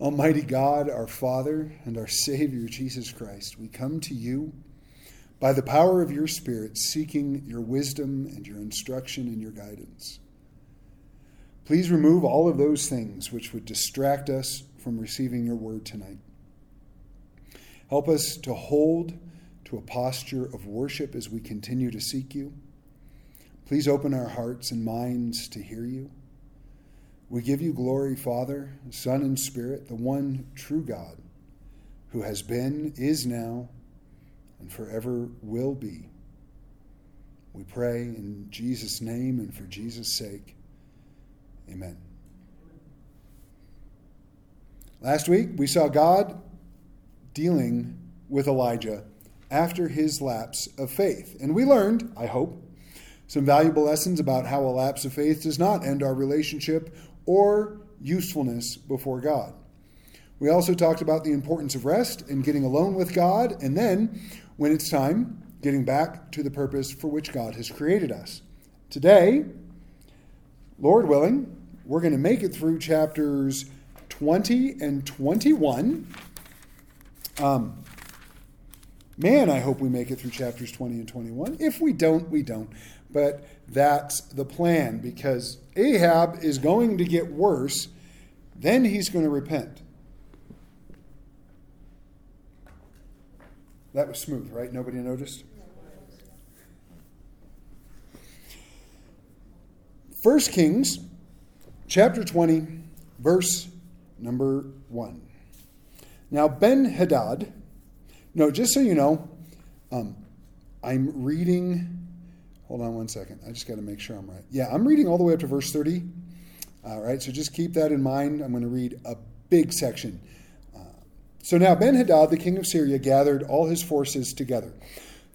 Almighty God, our Father, and our Savior, Jesus Christ, we come to you by the power of your Spirit, seeking your wisdom and your instruction and your guidance. Please remove all of those things which would distract us from receiving your word tonight. Help us to hold to a posture of worship as we continue to seek you. Please open our hearts and minds to hear you. We give you glory, Father, Son, and Spirit, the one true God, who has been, is now, and forever will be. We pray in Jesus' name and for Jesus' sake. Amen. Last week, we saw God dealing with Elijah after his lapse of faith. And we learned, I hope, some valuable lessons about how a lapse of faith does not end our relationship or usefulness before God. We also talked about the importance of rest and getting alone with God, and then, when it's time, getting back to the purpose for which God has created us. Today, Lord willing, we're going to make it through chapters 20 and 21. Um, man, I hope we make it through chapters 20 and 21. If we don't, we don't. But that's the plan because Ahab is going to get worse, then he's going to repent. That was smooth, right? Nobody noticed? First Kings chapter 20 verse number 1. Now Ben Hadad, no, just so you know, um, I'm reading Hold on one second. I just got to make sure I'm right. Yeah, I'm reading all the way up to verse 30. All right, so just keep that in mind. I'm going to read a big section. Uh, so now Ben Hadad, the king of Syria, gathered all his forces together.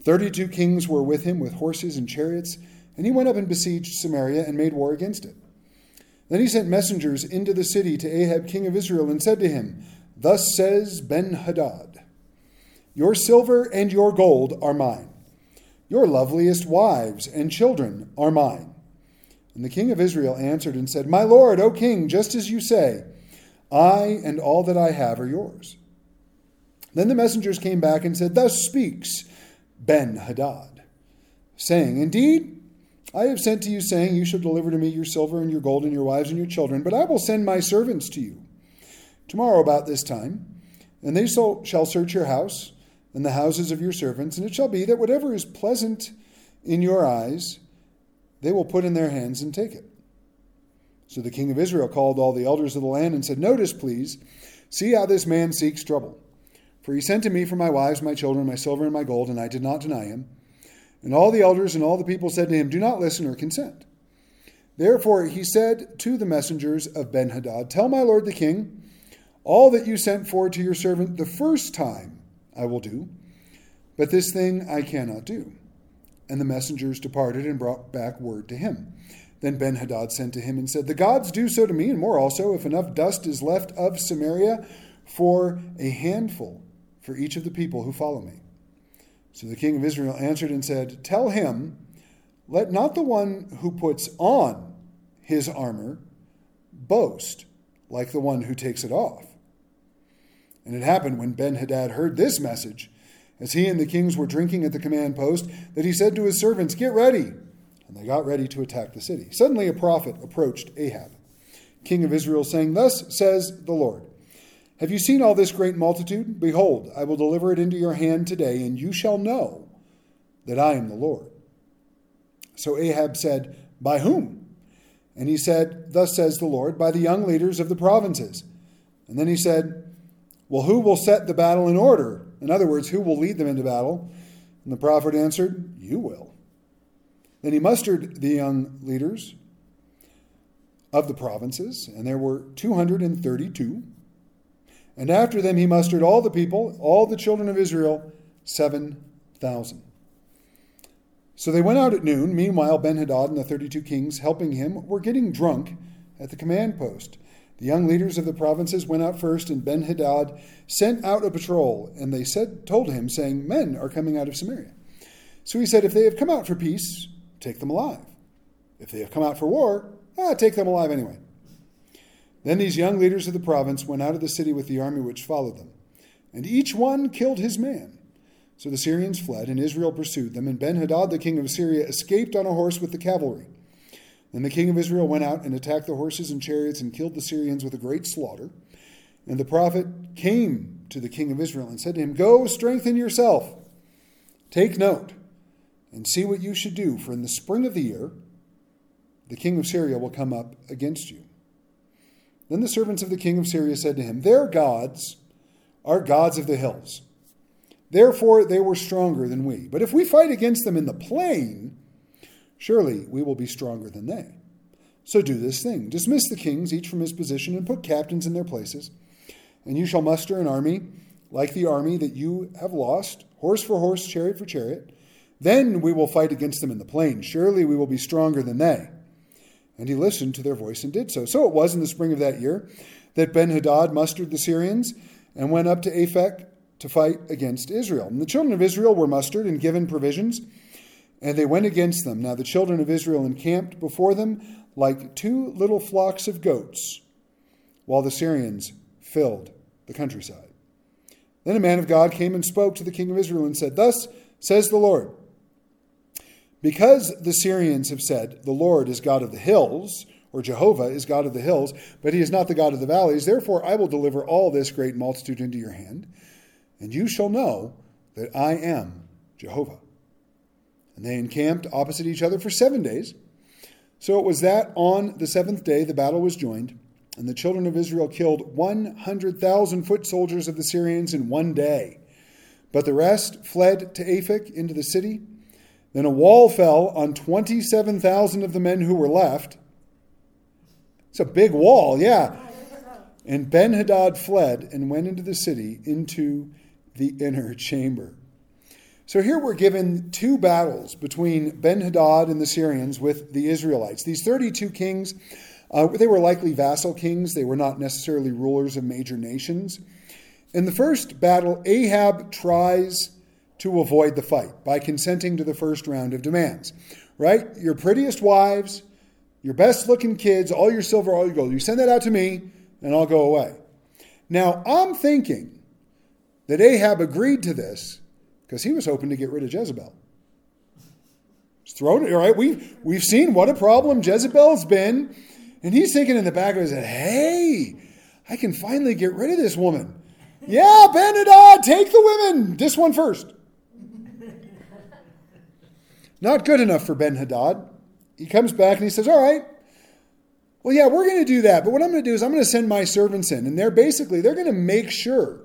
32 kings were with him with horses and chariots, and he went up and besieged Samaria and made war against it. Then he sent messengers into the city to Ahab, king of Israel, and said to him, Thus says Ben Hadad, Your silver and your gold are mine your loveliest wives and children are mine. And the king of Israel answered and said, My lord, O king, just as you say, I and all that I have are yours. Then the messengers came back and said, Thus speaks Ben Hadad, saying, Indeed, I have sent to you, saying, You shall deliver to me your silver and your gold and your wives and your children, but I will send my servants to you tomorrow about this time, and they shall search your house and the houses of your servants, and it shall be that whatever is pleasant in your eyes, they will put in their hands and take it. So the king of Israel called all the elders of the land and said, Notice, please, see how this man seeks trouble. For he sent to me for my wives, my children, my silver, and my gold, and I did not deny him. And all the elders and all the people said to him, Do not listen or consent. Therefore he said to the messengers of Benhadad, Tell my lord the king, all that you sent for to your servant the first time I will do, but this thing I cannot do. And the messengers departed and brought back word to him. Then Ben Hadad sent to him and said, The gods do so to me, and more also, if enough dust is left of Samaria for a handful for each of the people who follow me. So the king of Israel answered and said, Tell him, let not the one who puts on his armor boast like the one who takes it off. And it happened when Ben Hadad heard this message, as he and the kings were drinking at the command post, that he said to his servants, Get ready. And they got ready to attack the city. Suddenly a prophet approached Ahab, king of Israel, saying, Thus says the Lord Have you seen all this great multitude? Behold, I will deliver it into your hand today, and you shall know that I am the Lord. So Ahab said, By whom? And he said, Thus says the Lord, by the young leaders of the provinces. And then he said, well, who will set the battle in order? In other words, who will lead them into battle? And the prophet answered, You will. Then he mustered the young leaders of the provinces, and there were 232. And after them he mustered all the people, all the children of Israel, 7,000. So they went out at noon. Meanwhile, Benhadad and the 32 kings helping him were getting drunk at the command post. The young leaders of the provinces went out first, and Ben Hadad sent out a patrol, and they said, told him, saying, Men are coming out of Samaria. So he said, If they have come out for peace, take them alive. If they have come out for war, ah, take them alive anyway. Then these young leaders of the province went out of the city with the army which followed them, and each one killed his man. So the Syrians fled, and Israel pursued them, and Benhadad the king of Syria escaped on a horse with the cavalry. Then the king of Israel went out and attacked the horses and chariots and killed the Syrians with a great slaughter. And the prophet came to the king of Israel and said to him, Go, strengthen yourself. Take note and see what you should do, for in the spring of the year the king of Syria will come up against you. Then the servants of the king of Syria said to him, Their gods are gods of the hills. Therefore they were stronger than we. But if we fight against them in the plain, surely we will be stronger than they. So do this thing dismiss the kings, each from his position, and put captains in their places. And you shall muster an army like the army that you have lost, horse for horse, chariot for chariot. Then we will fight against them in the plain. Surely we will be stronger than they. And he listened to their voice and did so. So it was in the spring of that year that Ben Hadad mustered the Syrians and went up to Aphek to fight against Israel. And the children of Israel were mustered and given provisions, and they went against them. Now the children of Israel encamped before them like two little flocks of goats, while the Syrians filled the countryside. Then a man of God came and spoke to the king of Israel and said, Thus says the Lord. Because the Syrians have said, The Lord is God of the hills, or Jehovah is God of the hills, but he is not the God of the valleys, therefore I will deliver all this great multitude into your hand, and you shall know that I am Jehovah. And they encamped opposite each other for seven days. So it was that on the seventh day the battle was joined, and the children of Israel killed 100,000 foot soldiers of the Syrians in one day. But the rest fled to Aphek into the city then a wall fell on 27,000 of the men who were left. It's a big wall, yeah. And Ben Hadad fled and went into the city, into the inner chamber. So here we're given two battles between Ben Hadad and the Syrians with the Israelites. These 32 kings, uh, they were likely vassal kings, they were not necessarily rulers of major nations. In the first battle, Ahab tries to avoid the fight by consenting to the first round of demands. Right? Your prettiest wives, your best looking kids, all your silver, all your gold. You send that out to me, and I'll go away. Now, I'm thinking that Ahab agreed to this because he was hoping to get rid of Jezebel. Just thrown it, all right? We've, we've seen what a problem Jezebel's been. And he's thinking in the back of his head, hey, I can finally get rid of this woman. Yeah, Ben Hadad, take the women. This one first. Not good enough for Ben Hadad. He comes back and he says, All right, well, yeah, we're going to do that. But what I'm going to do is I'm going to send my servants in. And they're basically, they're going to make sure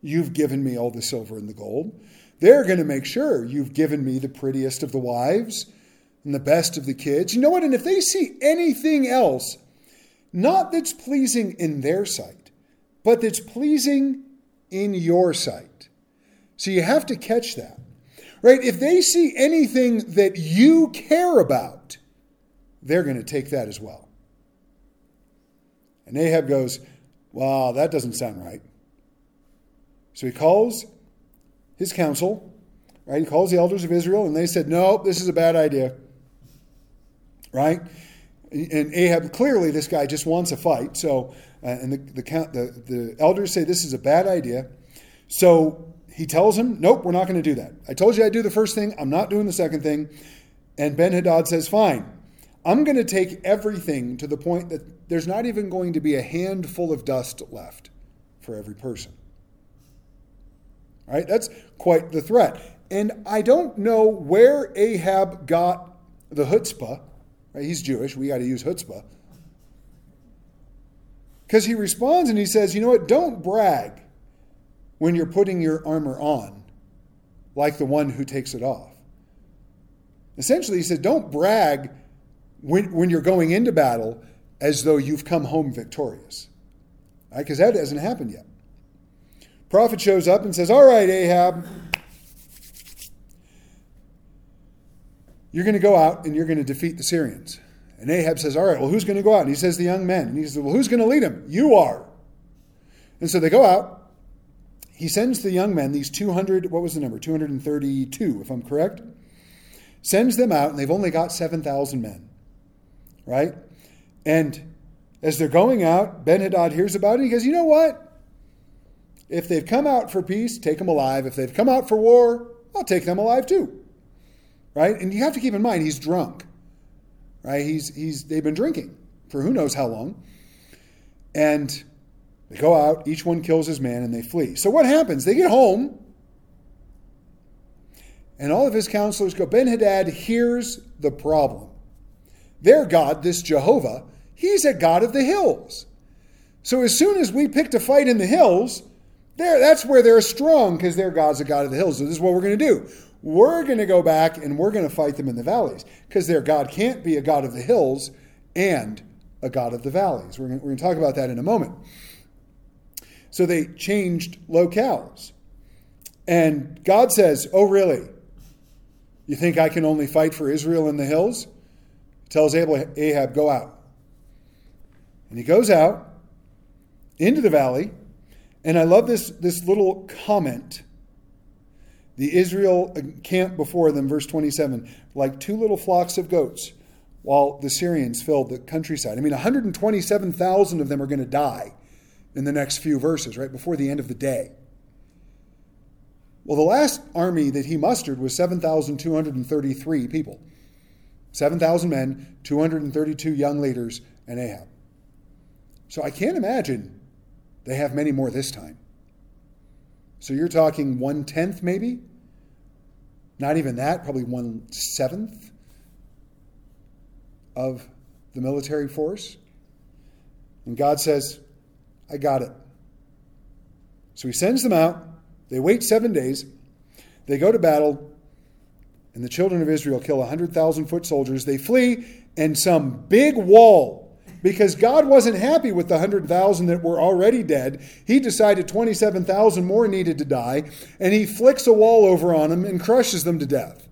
you've given me all the silver and the gold. They're going to make sure you've given me the prettiest of the wives and the best of the kids. You know what? And if they see anything else, not that's pleasing in their sight, but that's pleasing in your sight. So you have to catch that. Right? If they see anything that you care about, they're going to take that as well. And Ahab goes, Wow, that doesn't sound right. So he calls his council, right? He calls the elders of Israel, and they said, No, this is a bad idea. Right? And Ahab, clearly, this guy just wants a fight. So, uh, and the, the, the, the elders say this is a bad idea. So he tells him, Nope, we're not going to do that. I told you I'd do the first thing. I'm not doing the second thing. And Ben Hadad says, Fine. I'm going to take everything to the point that there's not even going to be a handful of dust left for every person. Right, that's quite the threat. And I don't know where Ahab got the chutzpah. Right? He's Jewish. We got to use chutzpah. Because he responds and he says, You know what? Don't brag when you're putting your armor on, like the one who takes it off. Essentially, he said, don't brag when, when you're going into battle as though you've come home victorious. Because right? that hasn't happened yet. Prophet shows up and says, All right, Ahab, you're going to go out and you're going to defeat the Syrians. And Ahab says, All right, well, who's going to go out? And he says, The young men. And he says, Well, who's going to lead them? You are. And so they go out he sends the young men, these 200, what was the number? 232, if I'm correct? Sends them out, and they've only got 7,000 men, right? And as they're going out, Ben Hadad hears about it. He goes, You know what? If they've come out for peace, take them alive. If they've come out for war, I'll take them alive too. Right? And you have to keep in mind, he's drunk. Right? He's, he's, they've been drinking for who knows how long. And they go out, each one kills his man, and they flee. So what happens? They get home, and all of his counselors go, Ben Hadad hears the problem. Their God, this Jehovah, he's a God of the hills. So as soon as we picked a fight in the hills, there, that's where they're strong because their God's a God of the hills. So this is what we're going to do. We're going to go back and we're going to fight them in the valleys because their God can't be a God of the hills and a God of the valleys. We're going, we're to talk about that in a moment. So they changed locales. And God says, Oh, really? You think I can only fight for Israel in the hills? Tells Ahab, Go out. And he goes out into the valley. And I love this, this little comment. The Israel camped before them, verse 27, like two little flocks of goats, while the Syrians filled the countryside. I mean, 127,000 of them are going to die in the next few verses, right before the end of the day. Well, the last army that he mustered was 7,233 people 7,000 men, 232 young leaders, and Ahab. So I can't imagine they have many more this time. So you're talking one tenth, maybe? Not even that, probably one seventh of the military force. And God says, I got it. So he sends them out. They wait seven days. They go to battle, and the children of Israel kill 100,000 foot soldiers. They flee, and some big wall because God wasn't happy with the 100,000 that were already dead. He decided 27,000 more needed to die, and he flicks a wall over on them and crushes them to death.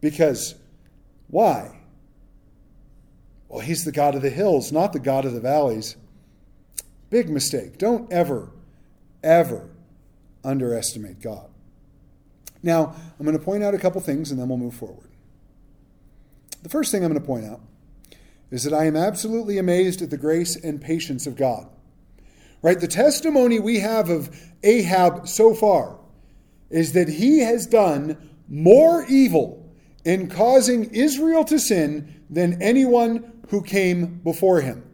Because why? Well, he's the God of the hills, not the God of the valleys. Big mistake. Don't ever, ever underestimate God. Now, I'm going to point out a couple things and then we'll move forward. The first thing I'm going to point out is that I am absolutely amazed at the grace and patience of God. Right? The testimony we have of Ahab so far is that he has done more evil in causing Israel to sin than anyone who came before him.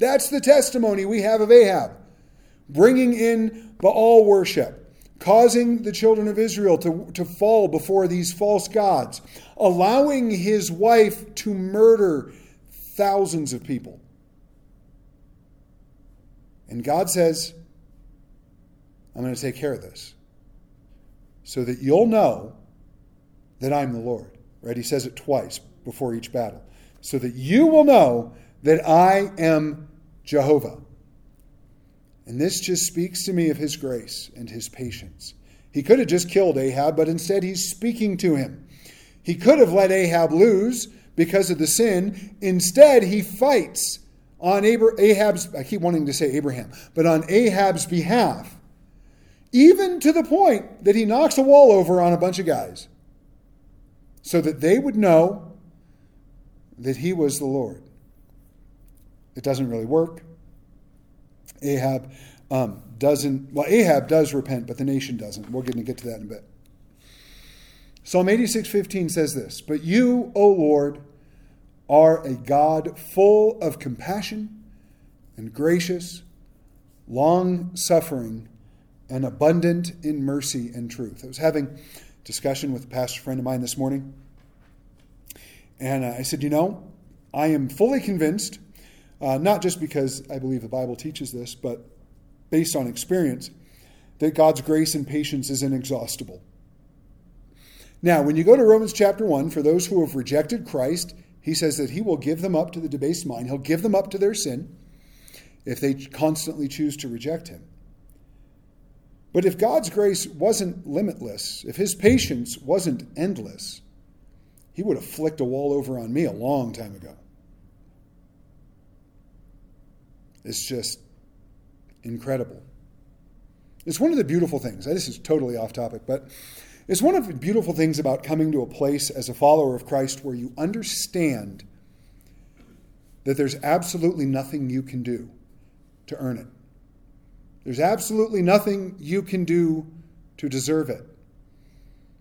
That's the testimony we have of Ahab, bringing in Baal worship, causing the children of Israel to, to fall before these false gods, allowing his wife to murder thousands of people. And God says, I'm going to take care of this so that you'll know that I'm the Lord. Right? He says it twice before each battle. So that you will know that I am Jehovah. And this just speaks to me of his grace and his patience. He could have just killed Ahab, but instead he's speaking to him. He could have let Ahab lose because of the sin. Instead, he fights on Ahab's, I keep wanting to say Abraham, but on Ahab's behalf, even to the point that he knocks a wall over on a bunch of guys so that they would know that he was the Lord. It doesn't really work. Ahab um, doesn't, well, Ahab does repent, but the nation doesn't. We're going to get to that in a bit. Psalm 86:15 says this, "But you, O Lord, are a God full of compassion and gracious, long-suffering, and abundant in mercy and truth." I was having a discussion with a pastor friend of mine this morning, and I said, "You know, I am fully convinced, uh, not just because I believe the Bible teaches this, but based on experience, that God's grace and patience is inexhaustible." Now, when you go to Romans chapter 1, for those who have rejected Christ, he says that he will give them up to the debased mind. He'll give them up to their sin if they constantly choose to reject him. But if God's grace wasn't limitless, if his patience wasn't endless, he would have flicked a wall over on me a long time ago. It's just incredible. It's one of the beautiful things. This is totally off topic, but it's one of the beautiful things about coming to a place as a follower of Christ where you understand that there's absolutely nothing you can do to earn it. There's absolutely nothing you can do to deserve it.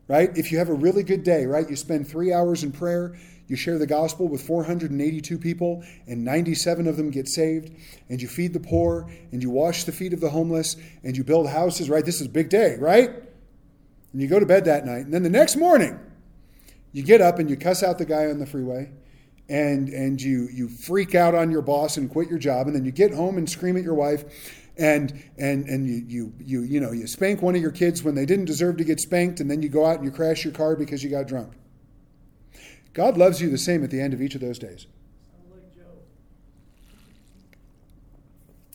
Right? If you have a really good day, right? You spend three hours in prayer, you share the gospel with 482 people, and 97 of them get saved, and you feed the poor, and you wash the feet of the homeless, and you build houses, right? This is a big day, right? And you go to bed that night, and then the next morning, you get up and you cuss out the guy on the freeway, and, and you, you freak out on your boss and quit your job, and then you get home and scream at your wife, and and and you you you you know you spank one of your kids when they didn't deserve to get spanked and then you go out and you crash your car because you got drunk God loves you the same at the end of each of those days.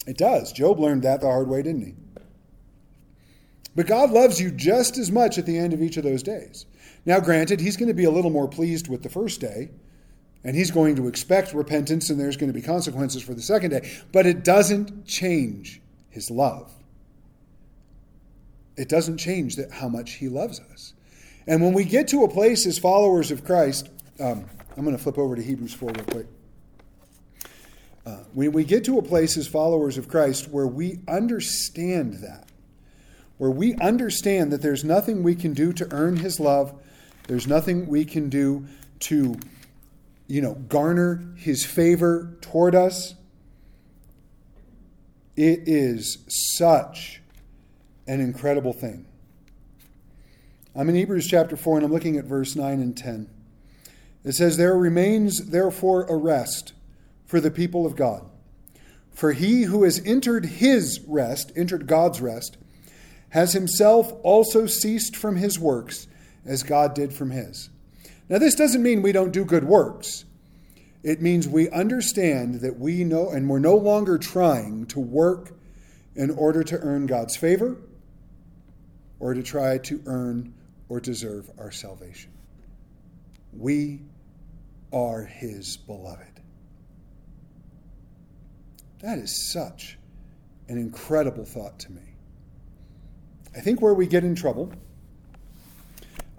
It does. Job learned that the hard way, didn't he? But God loves you just as much at the end of each of those days. Now, granted, he's going to be a little more pleased with the first day, and he's going to expect repentance, and there's going to be consequences for the second day, but it doesn't change his love. It doesn't change that how much he loves us. And when we get to a place as followers of Christ um, I'm going to flip over to Hebrews 4 real quick. Uh, when we get to a place as followers of Christ where we understand that, where we understand that there's nothing we can do to earn his love, there's nothing we can do to, you know, garner his favor toward us, it is such an incredible thing. I'm in Hebrews chapter 4 and I'm looking at verse 9 and 10. It says, There remains therefore a rest for the people of God. For he who has entered his rest, entered God's rest, has himself also ceased from his works as God did from his. Now, this doesn't mean we don't do good works. It means we understand that we know, and we're no longer trying to work in order to earn God's favor or to try to earn or deserve our salvation. We are his beloved. That is such an incredible thought to me. I think where we get in trouble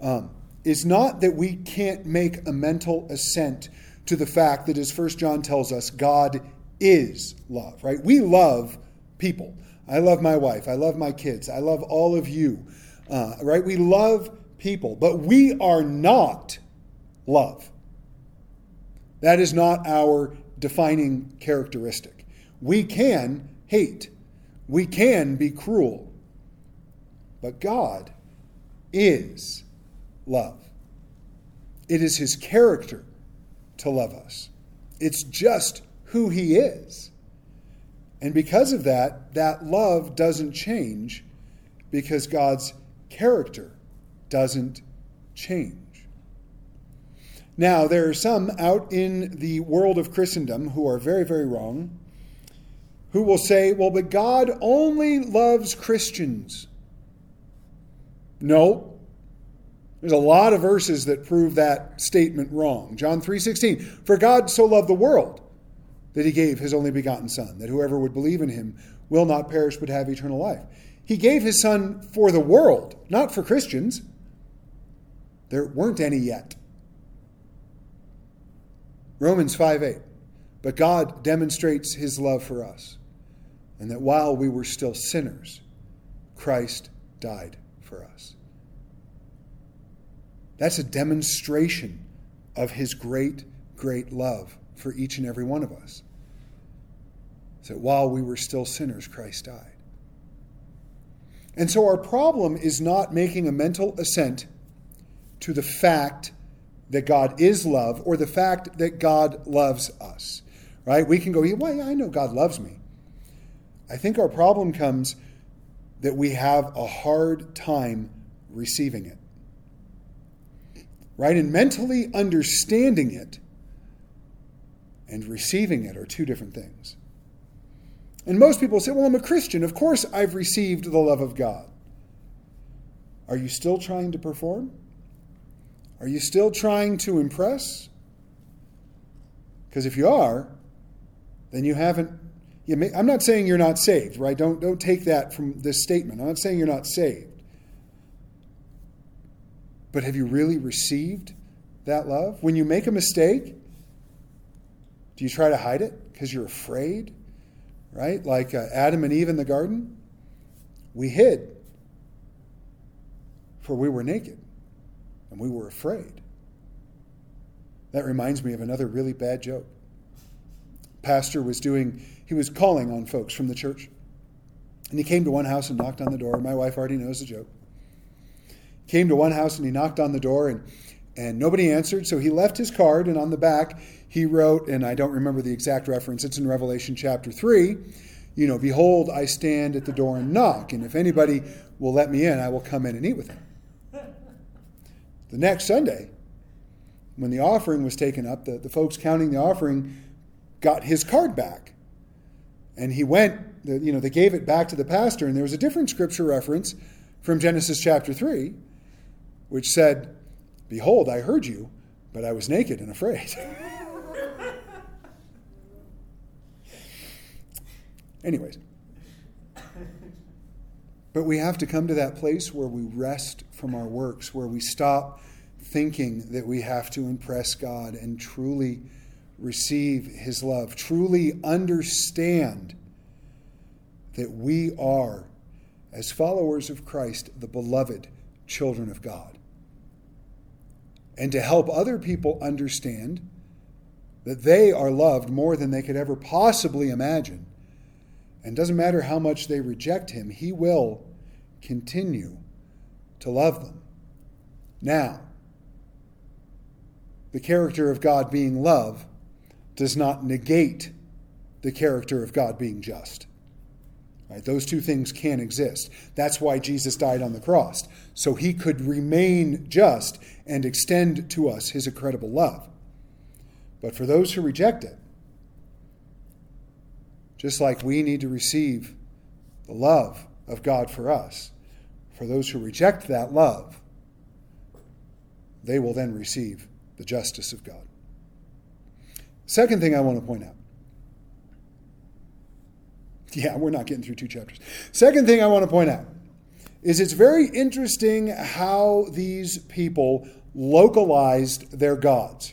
um, is not that we can't make a mental assent to the fact that, as First John tells us, God is love, right? We love people. I love my wife. I love my kids. I love all of you, uh, right? We love people, but we are not love. That is not our defining characteristic. We can hate, we can be cruel, but God is love. It is his character to love us, it's just who he is. And because of that, that love doesn't change because God's character doesn't change. Now, there are some out in the world of Christendom who are very, very wrong, who will say, well, but God only loves Christians. No. There's a lot of verses that prove that statement wrong. John 3:16, "For God so loved the world that he gave his only begotten son, that whoever would believe in him will not perish but have eternal life." He gave his son for the world, not for Christians. There weren't any yet. Romans 5 8. But God demonstrates his love for us, and that while we were still sinners, Christ died for us. That's a demonstration of his great, great love for each and every one of us. That while we were still sinners, Christ died. And so our problem is not making a mental assent to the fact that God is love or the fact that God loves us. Right? We can go, well, yeah, I know God loves me. I think our problem comes that we have a hard time receiving it. Right? And mentally understanding it and receiving it are two different things. And most people say, well, I'm a Christian. Of course, I've received the love of God. Are you still trying to perform? Are you still trying to impress? Because if you are, then you haven't. May, I'm not saying you're not saved, right? Don't, don't take that from this statement. I'm not saying you're not saved. But have you really received that love? When you make a mistake, do Do you try to hide it because you're afraid? Right? Like uh, Adam and Eve in the garden? We hid, for we were naked and we were afraid. That reminds me of another really bad joke. Pastor was doing, he was calling on folks from the church. And he came to one house and knocked on the door. My wife already knows the joke. Came to one house and he knocked on the door and, and nobody answered. So he left his card and on the back he wrote, and I don't remember the exact reference, it's in Revelation chapter 3. You know, behold, I stand at the door and knock, and if anybody will let me in, I will come in and eat with him. The next Sunday, when the offering was taken up, the, the folks counting the offering got his card back. And he went, the, you know, they gave it back to the pastor, and there was a different scripture reference from Genesis chapter 3, which said, Behold, I heard you, but I was naked and afraid. Anyways. But we have to come to that place where we rest from our works, where we stop thinking that we have to impress God and truly receive His love, truly understand that we are, as followers of Christ, the beloved children of God. And to help other people understand that they are loved more than they could ever possibly imagine. And doesn't matter how much they reject Him, He will continue to love them. Now, the character of God being love does not negate the character of God being just. Right? Those two things can exist. That's why Jesus died on the cross, so he could remain just and extend to us his incredible love. But for those who reject it, just like we need to receive the love of God for us, for those who reject that love, they will then receive the justice of God. Second thing I want to point out. Yeah, we're not getting through two chapters. Second thing I want to point out is it's very interesting how these people localized their gods,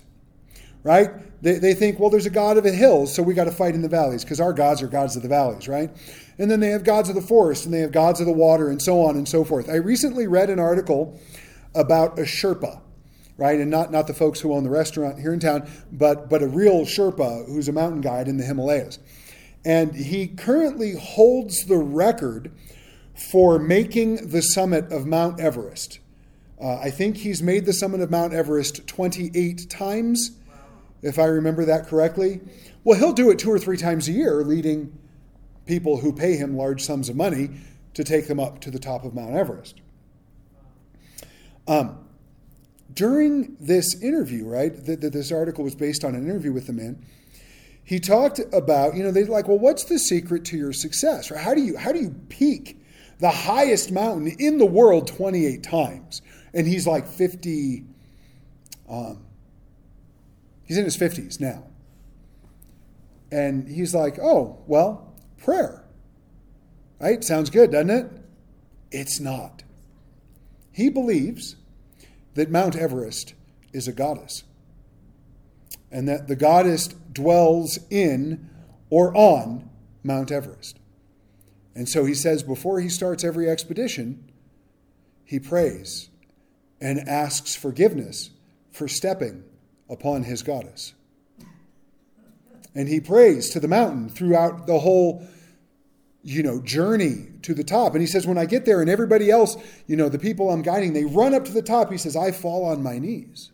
right? They, they think, well, there's a god of the hills, so we got to fight in the valleys because our gods are gods of the valleys, right? And then they have gods of the forest and they have gods of the water and so on and so forth. I recently read an article about a Sherpa right? And not, not the folks who own the restaurant here in town, but, but a real Sherpa who's a mountain guide in the Himalayas. And he currently holds the record for making the summit of Mount Everest. Uh, I think he's made the summit of Mount Everest 28 times, if I remember that correctly. Well, he'll do it two or three times a year, leading people who pay him large sums of money to take them up to the top of Mount Everest. Um, during this interview, right, that, this article was based on an interview with the man, he talked about, you know, they're like, well, what's the secret to your success? Or how do you how do you peak the highest mountain in the world 28 times? And he's like 50, um, he's in his 50s now. And he's like, oh, well, prayer. Right? Sounds good, doesn't it? It's not. He believes that Mount Everest is a goddess and that the goddess dwells in or on Mount Everest. And so he says before he starts every expedition, he prays and asks forgiveness for stepping upon his goddess. And he prays to the mountain throughout the whole you know, journey to the top. And he says, when I get there and everybody else, you know, the people I'm guiding, they run up to the top, he says, I fall on my knees.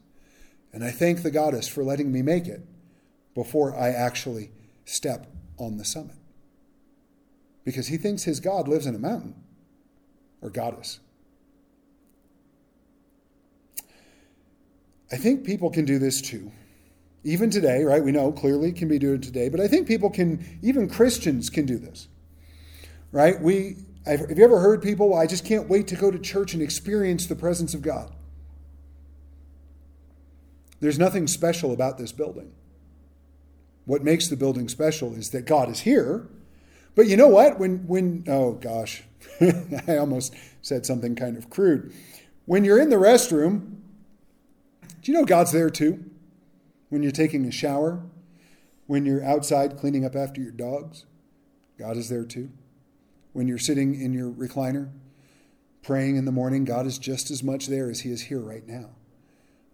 And I thank the goddess for letting me make it before I actually step on the summit. Because he thinks his God lives in a mountain or goddess. I think people can do this too. Even today, right? We know clearly can be doing today, but I think people can, even Christians can do this right? We have you ever heard people, well, I just can't wait to go to church and experience the presence of God? There's nothing special about this building. What makes the building special is that God is here. But you know what? When when oh gosh, I almost said something kind of crude. When you're in the restroom, do you know God's there too? When you're taking a shower, When you're outside cleaning up after your dogs, God is there too. When you're sitting in your recliner praying in the morning, God is just as much there as He is here right now.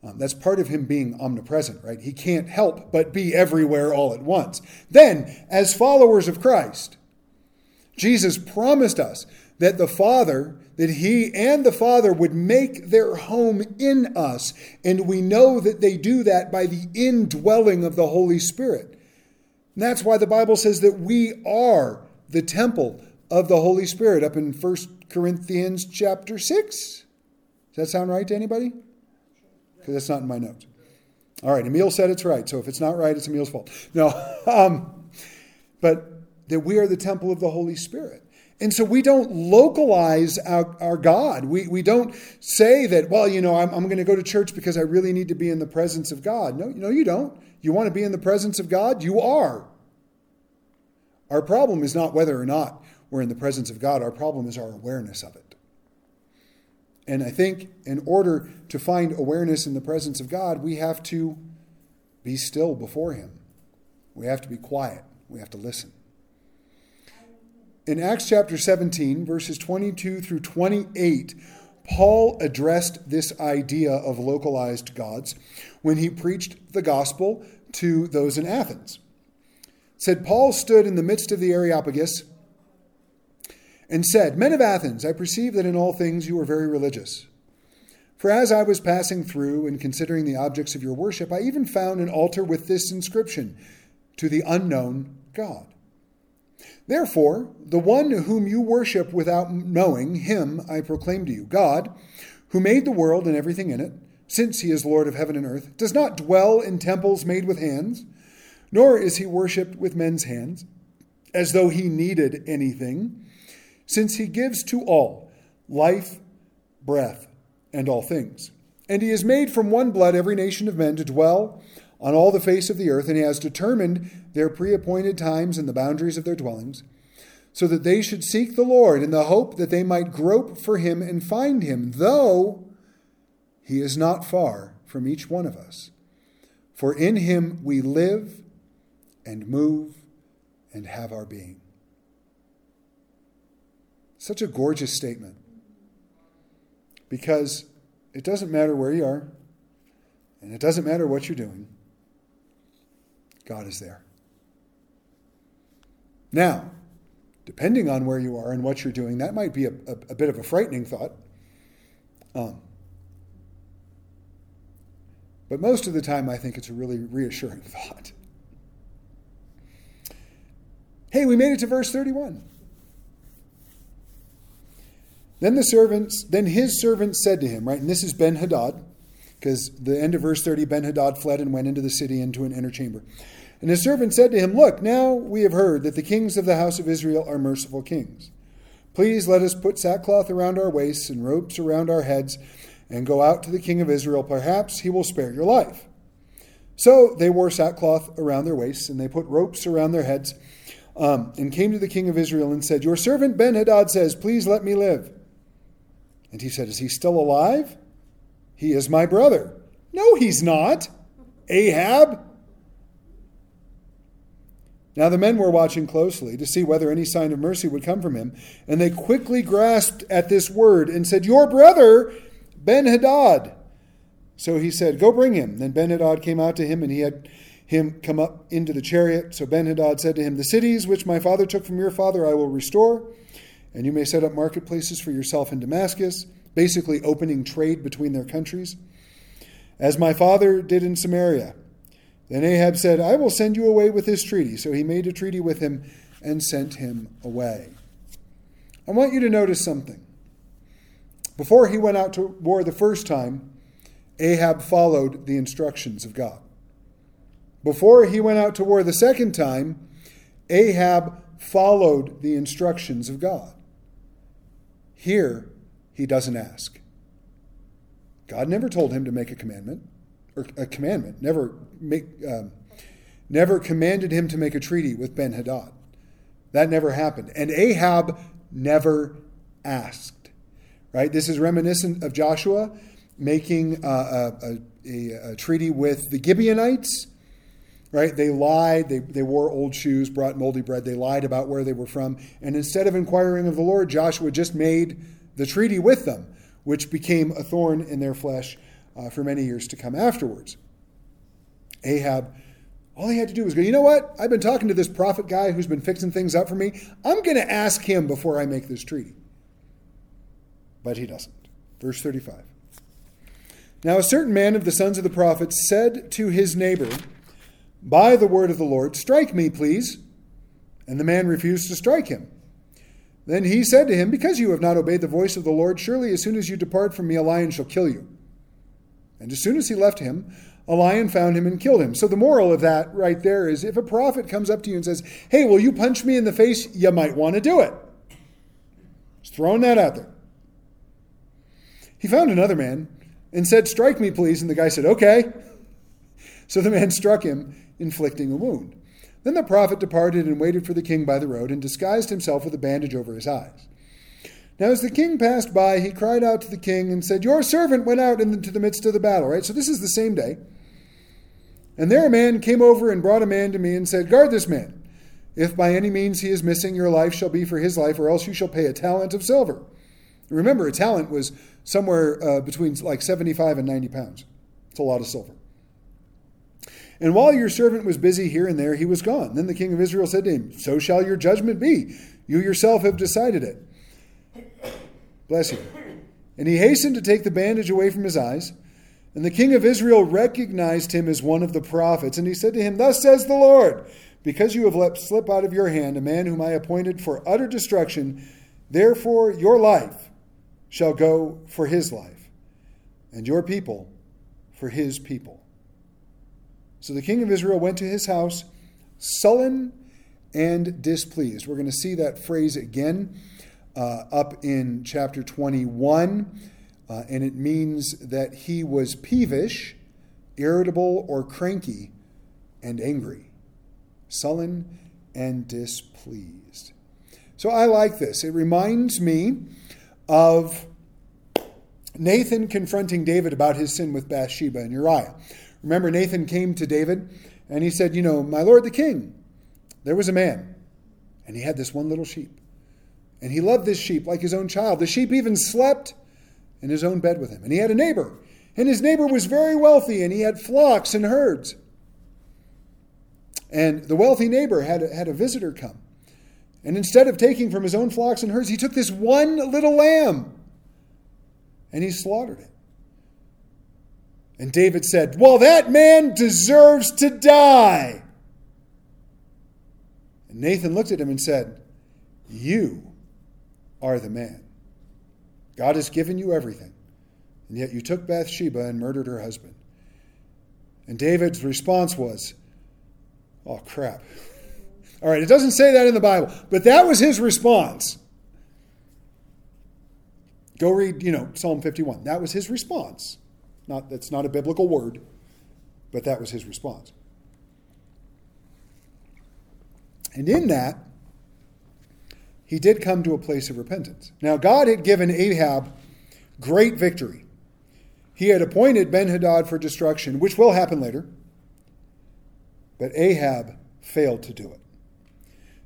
Um, that's part of Him being omnipresent, right? He can't help but be everywhere all at once. Then, as followers of Christ, Jesus promised us that the Father, that He and the Father would make their home in us. And we know that they do that by the indwelling of the Holy Spirit. And that's why the Bible says that we are the temple of the Holy Spirit up in 1 Corinthians chapter 6. Does that sound right to anybody? Because that's not in my notes. All right, Emil said it's right. So if it's not right, it's Emil's fault. No. Um, but that we are the temple of the Holy Spirit. And so we don't localize our, our God. We, we don't say that, well, you know, I'm, I'm going to go to church because I really need to be in the presence of God. No, no, you don't. You want to be in the presence of God? You are. Our problem is not whether or not we're in the presence of God, our problem is our awareness of it. And I think in order to find awareness in the presence of God, we have to be still before Him. We have to be quiet. We have to listen. In Acts chapter 17, verses 22 through 28, Paul addressed this idea of localized gods when he preached the gospel to those in Athens. It said Paul stood in the midst of the Areopagus and said, Men of Athens, I perceive that in all things you are very religious. For as I was passing through and considering the objects of your worship, I even found an altar with this inscription To the unknown God. Therefore, the one whom you worship without knowing, him I proclaim to you God, who made the world and everything in it, since he is Lord of heaven and earth, does not dwell in temples made with hands, nor is he worshipped with men's hands, as though he needed anything, since he gives to all life, breath, and all things. And he has made from one blood every nation of men to dwell on all the face of the earth, and he has determined their pre appointed times and the boundaries of their dwellings, so that they should seek the Lord in the hope that they might grope for him and find him, though he is not far from each one of us. For in him we live and move and have our being. Such a gorgeous statement. Because it doesn't matter where you are, and it doesn't matter what you're doing. God is there. Now, depending on where you are and what you're doing, that might be a, a, a bit of a frightening thought. Um, but most of the time, I think it's a really reassuring thought. Hey, we made it to verse 31. Then the servants, then his servants said to him, right, and this is Ben Hadad, because the end of verse 30, Ben Hadad fled and went into the city into an inner chamber. And his servant said to him, Look, now we have heard that the kings of the house of Israel are merciful kings. Please let us put sackcloth around our waists and ropes around our heads and go out to the king of Israel. Perhaps he will spare your life. So they wore sackcloth around their waists and they put ropes around their heads um, and came to the king of Israel and said, Your servant Ben Hadad says, Please let me live. And he said, Is he still alive? He is my brother. No, he's not. Ahab. Now the men were watching closely to see whether any sign of mercy would come from him, and they quickly grasped at this word and said, Your brother, Ben Hadad. So he said, Go bring him. Then Ben Hadad came out to him, and he had him come up into the chariot. So Ben Hadad said to him, The cities which my father took from your father I will restore and you may set up marketplaces for yourself in Damascus, basically opening trade between their countries, as my father did in Samaria. Then Ahab said, I will send you away with this treaty. So he made a treaty with him and sent him away. I want you to notice something. Before he went out to war the first time, Ahab followed the instructions of God. Before he went out to war the second time, Ahab followed the instructions of God. Here, he doesn't ask. God never told him to make a commandment, or a commandment, never make, um, never commanded him to make a treaty with Ben Hadad. That never happened. And Ahab never asked. Right? This is reminiscent of Joshua making uh, a, a, a, treaty with the Gibeonites. Right? They lied. They, they wore old shoes, brought moldy bread. They lied about where they were from. And instead of inquiring of the Lord, Joshua just made the treaty with them, which became a thorn in their flesh uh, for many years to come afterwards. Ahab, all he had to do was go, you know what? I've been talking to this prophet guy who's been fixing things up for me. I'm going to ask him before I make this treaty. But he doesn't. Verse 35. Now, a certain man of the sons of the prophets said to his neighbor, By the word of the Lord, strike me, please. And the man refused to strike him. Then he said to him, Because you have not obeyed the voice of the Lord, surely as soon as you depart from me, a lion shall kill you. And as soon as he left him, a lion found him and killed him. So the moral of that right there is if a prophet comes up to you and says, Hey, will you punch me in the face? You might want to do it. Just throwing that out there. He found another man and said, Strike me, please. And the guy said, Okay. So the man struck him, inflicting a wound. Then the prophet departed and waited for the king by the road and disguised himself with a bandage over his eyes. Now, as the king passed by, he cried out to the king and said, Your servant went out into the midst of the battle, right? So this is the same day. And there a man came over and brought a man to me and said, Guard this man. If by any means he is missing, your life shall be for his life, or else you shall pay a talent of silver. Remember, a talent was somewhere uh, between like 75 and 90 pounds. It's a lot of silver. And while your servant was busy here and there, he was gone. Then the king of Israel said to him, So shall your judgment be. You yourself have decided it. Bless you. And he hastened to take the bandage away from his eyes. And the king of Israel recognized him as one of the prophets. And he said to him, Thus says the Lord, because you have let slip out of your hand a man whom I appointed for utter destruction, therefore your life shall go for his life, and your people for his people. So the king of Israel went to his house, sullen and displeased. We're going to see that phrase again uh, up in chapter 21, uh, and it means that he was peevish, irritable, or cranky, and angry, sullen and displeased. So I like this. It reminds me of Nathan confronting David about his sin with Bathsheba and Uriah. Remember, Nathan came to David and he said, You know, my lord the king, there was a man, and he had this one little sheep. And he loved this sheep like his own child. The sheep even slept in his own bed with him. And he had a neighbor, and his neighbor was very wealthy, and he had flocks and herds. And the wealthy neighbor had a, had a visitor come. And instead of taking from his own flocks and herds, he took this one little lamb and he slaughtered it. And David said, Well, that man deserves to die. And Nathan looked at him and said, You are the man. God has given you everything, and yet you took Bathsheba and murdered her husband. And David's response was, Oh, crap. All right, it doesn't say that in the Bible, but that was his response. Go read, you know, Psalm 51. That was his response. Not that's not a biblical word, but that was his response. And in that, he did come to a place of repentance. Now, God had given Ahab great victory. He had appointed Ben Hadad for destruction, which will happen later. But Ahab failed to do it.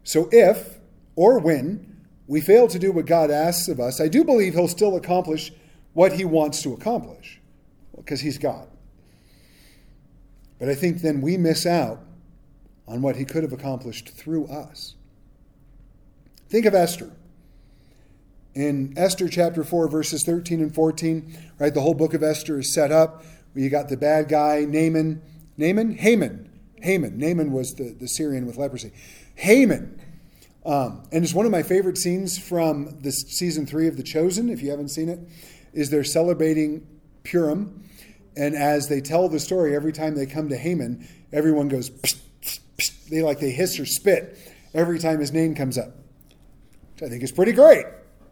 So if or when we fail to do what God asks of us, I do believe he'll still accomplish what he wants to accomplish because he's God. But I think then we miss out on what he could have accomplished through us. Think of Esther. In Esther chapter 4, verses 13 and 14, right, the whole book of Esther is set up. You got the bad guy, Naaman. Naaman? Haman. Haman. Naaman was the, the Syrian with leprosy. Haman. Um, and it's one of my favorite scenes from this season three of The Chosen, if you haven't seen it, is they're celebrating Purim. And as they tell the story, every time they come to Haman, everyone goes, psh, psh, psh. they like they hiss or spit every time his name comes up. Which I think is pretty great,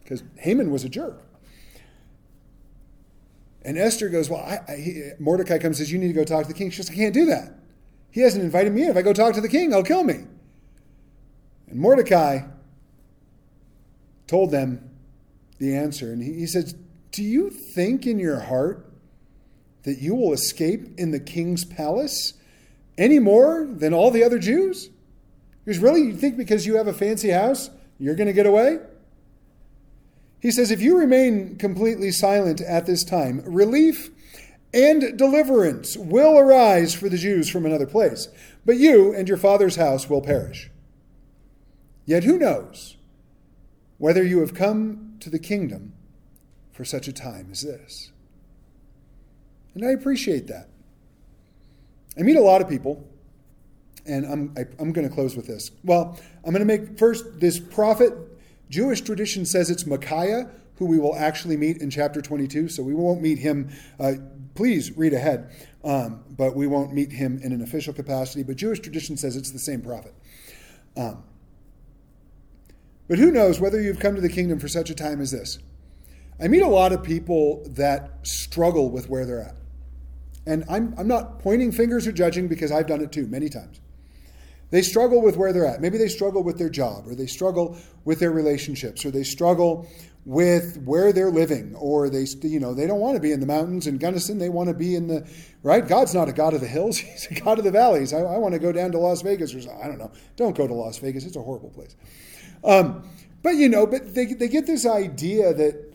because Haman was a jerk. And Esther goes, Well, I, I, he, Mordecai comes and says, You need to go talk to the king. She says, I can't do that. He hasn't invited me in. If I go talk to the king, he'll kill me. And Mordecai told them the answer. And he, he says, Do you think in your heart that you will escape in the king's palace any more than all the other Jews? Because really, you think because you have a fancy house, you're going to get away? He says, if you remain completely silent at this time, relief and deliverance will arise for the Jews from another place, but you and your father's house will perish. Yet who knows whether you have come to the kingdom for such a time as this? And I appreciate that. I meet a lot of people, and I'm, I, am i am going to close with this. Well, I'm going to make first this prophet. Jewish tradition says it's Micaiah, who we will actually meet in chapter 22, so we won't meet him. Uh, please read ahead, um, but we won't meet him in an official capacity. But Jewish tradition says it's the same prophet. Um, but who knows whether you've come to the kingdom for such a time as this? I meet a lot of people that struggle with where they're at. And I'm, I'm not pointing fingers or judging because I've done it too many times. They struggle with where they're at. Maybe they struggle with their job, or they struggle with their relationships, or they struggle with where they're living, or they, you know, they don't want to be in the mountains in Gunnison. They want to be in the right. God's not a God of the hills; He's a God of the valleys. I, I want to go down to Las Vegas, or I don't know. Don't go to Las Vegas; it's a horrible place. Um, but you know, but they they get this idea that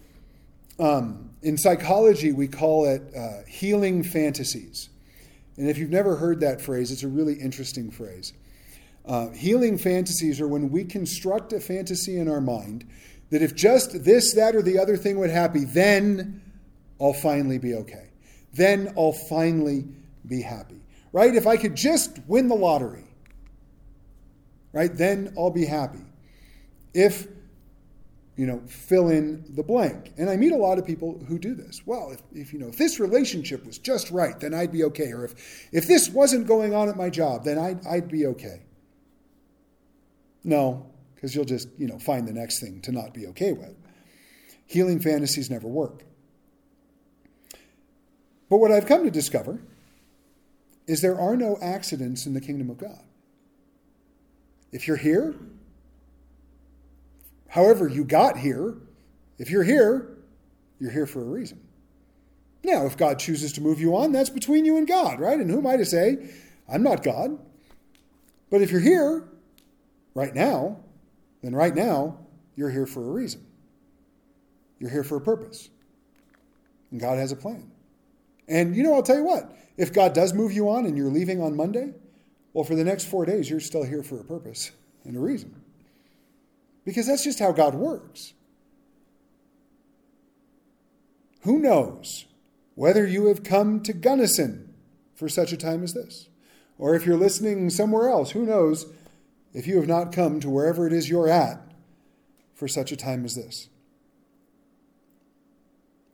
um, in psychology we call it uh, healing fantasies. And if you've never heard that phrase, it's a really interesting phrase. Uh, healing fantasies are when we construct a fantasy in our mind that if just this, that, or the other thing would happen, then I'll finally be okay. Then I'll finally be happy. Right? If I could just win the lottery, right, then I'll be happy. If you know, fill in the blank. And I meet a lot of people who do this. Well, if, if you know, if this relationship was just right, then I'd be okay. Or if, if this wasn't going on at my job, then I'd, I'd be okay. No, because you'll just, you know, find the next thing to not be okay with. Healing fantasies never work. But what I've come to discover is there are no accidents in the kingdom of God. If you're here, however you got here, if you're here, you're here for a reason. Now, if God chooses to move you on, that's between you and God, right? And who am I to say, I'm not God? But if you're here right now, then right now, you're here for a reason. You're here for a purpose. And God has a plan. And you know, I'll tell you what, if God does move you on and you're leaving on Monday, well, for the next four days, you're still here for a purpose and a reason because that's just how God works. Who knows whether you have come to Gunnison for such a time as this? Or if you're listening somewhere else, who knows if you have not come to wherever it is you're at for such a time as this?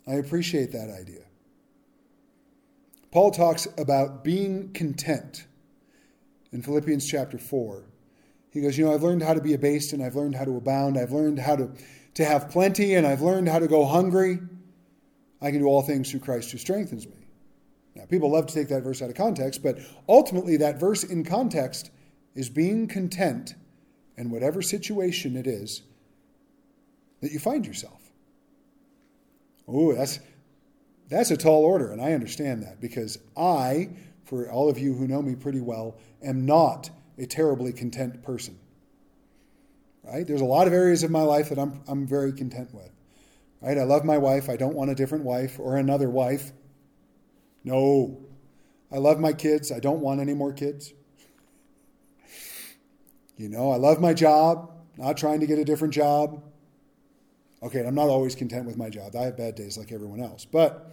I appreciate that idea. Paul talks about being content in Philippians chapter 4 he goes, You know, I've learned how to be abased and I've learned how to abound. I've learned how to, to have plenty and I've learned how to go hungry. I can do all things through Christ who strengthens me. Now, people love to take that verse out of context, but ultimately, that verse in context is being content in whatever situation it is that you find yourself. Oh, that's, that's a tall order, and I understand that because I, for all of you who know me pretty well, am not a terribly content person. Right? There's a lot of areas of my life that I'm, I'm very content with. Right? I love my wife. I don't want a different wife or another wife. No. I love my kids. I don't want any more kids. You know, I love my job, not trying to get a different job. Okay, I'm not always content with my job. I have bad days like everyone else. But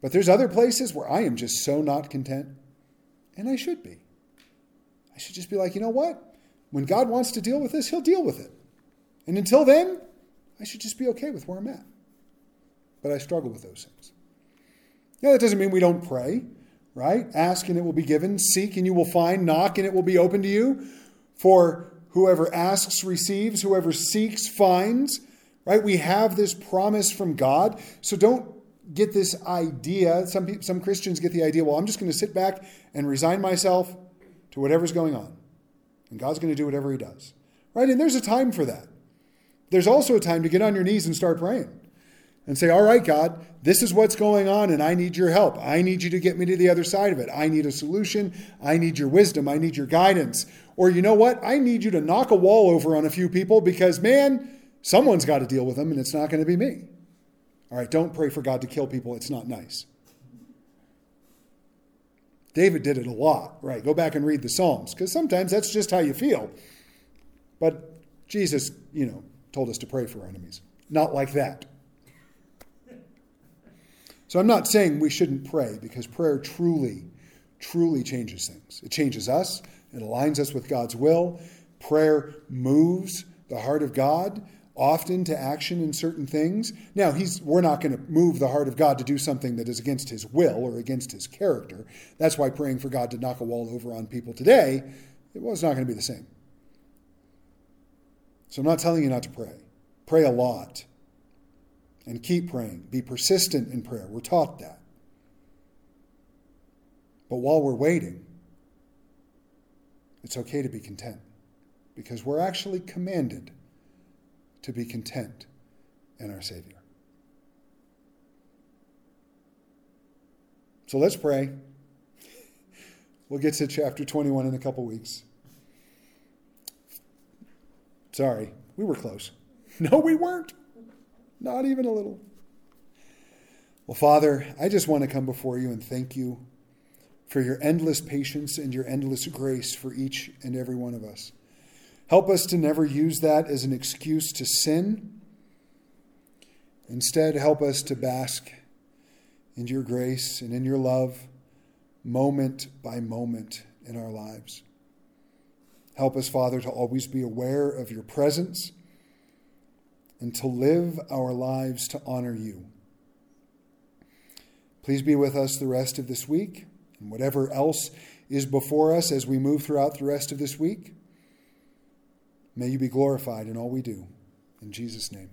but there's other places where I am just so not content, and I should be. I should just be like, you know what? When God wants to deal with this, He'll deal with it. And until then, I should just be okay with where I'm at. But I struggle with those things. Now, that doesn't mean we don't pray, right? Ask and it will be given, seek and you will find, knock and it will be open to you. For whoever asks receives, whoever seeks finds, right? We have this promise from God. So don't get this idea. Some, people, some Christians get the idea, well, I'm just going to sit back and resign myself to whatever's going on. And God's going to do whatever He does. Right? And there's a time for that. There's also a time to get on your knees and start praying. and say, All right, God, this is what's going on, and I need your help. I need you to get me to the other side of it. I need a solution. I need your wisdom. I need your guidance. Or, you know what? I need you to knock a wall over on a few people because, man, someone's got to deal with them, and it's not going to be me. All right, don't pray for God to kill people. It's not nice. David did it a lot, right? Go back and read the Psalms because sometimes that's just how you feel. But Jesus, you know, told us to pray for our enemies. Not like that. So I'm not saying we shouldn't pray because prayer truly, truly changes things. It changes us, it aligns us with God's will. Prayer moves the heart of God often to action in certain things. Now, he's, we're not going to move the heart of God to do something that is against his will or against his character. That's why praying for God to knock a wall over on people today, it was not going to be the same. So I'm not telling you not to pray. Pray a lot. And keep praying. Be persistent in prayer. We're taught that. But while we're waiting, it's okay to be content because we're actually commanded to be content in our Savior. So let's pray. We'll get to chapter 21 in a couple weeks. Sorry, we were close. No, we weren't. Not even a little. Well, Father, I just want to come before you and thank you for your endless patience and your endless grace for each and every one of us. Help us to never use that as an excuse to sin. Instead, help us to bask in your grace and in your love moment by moment in our lives. Help us, Father, to always be aware of your presence and to live our lives to honor you. Please be with us the rest of this week and whatever else is before us as we move throughout the rest of this week. May you be glorified in all we do. In Jesus' name.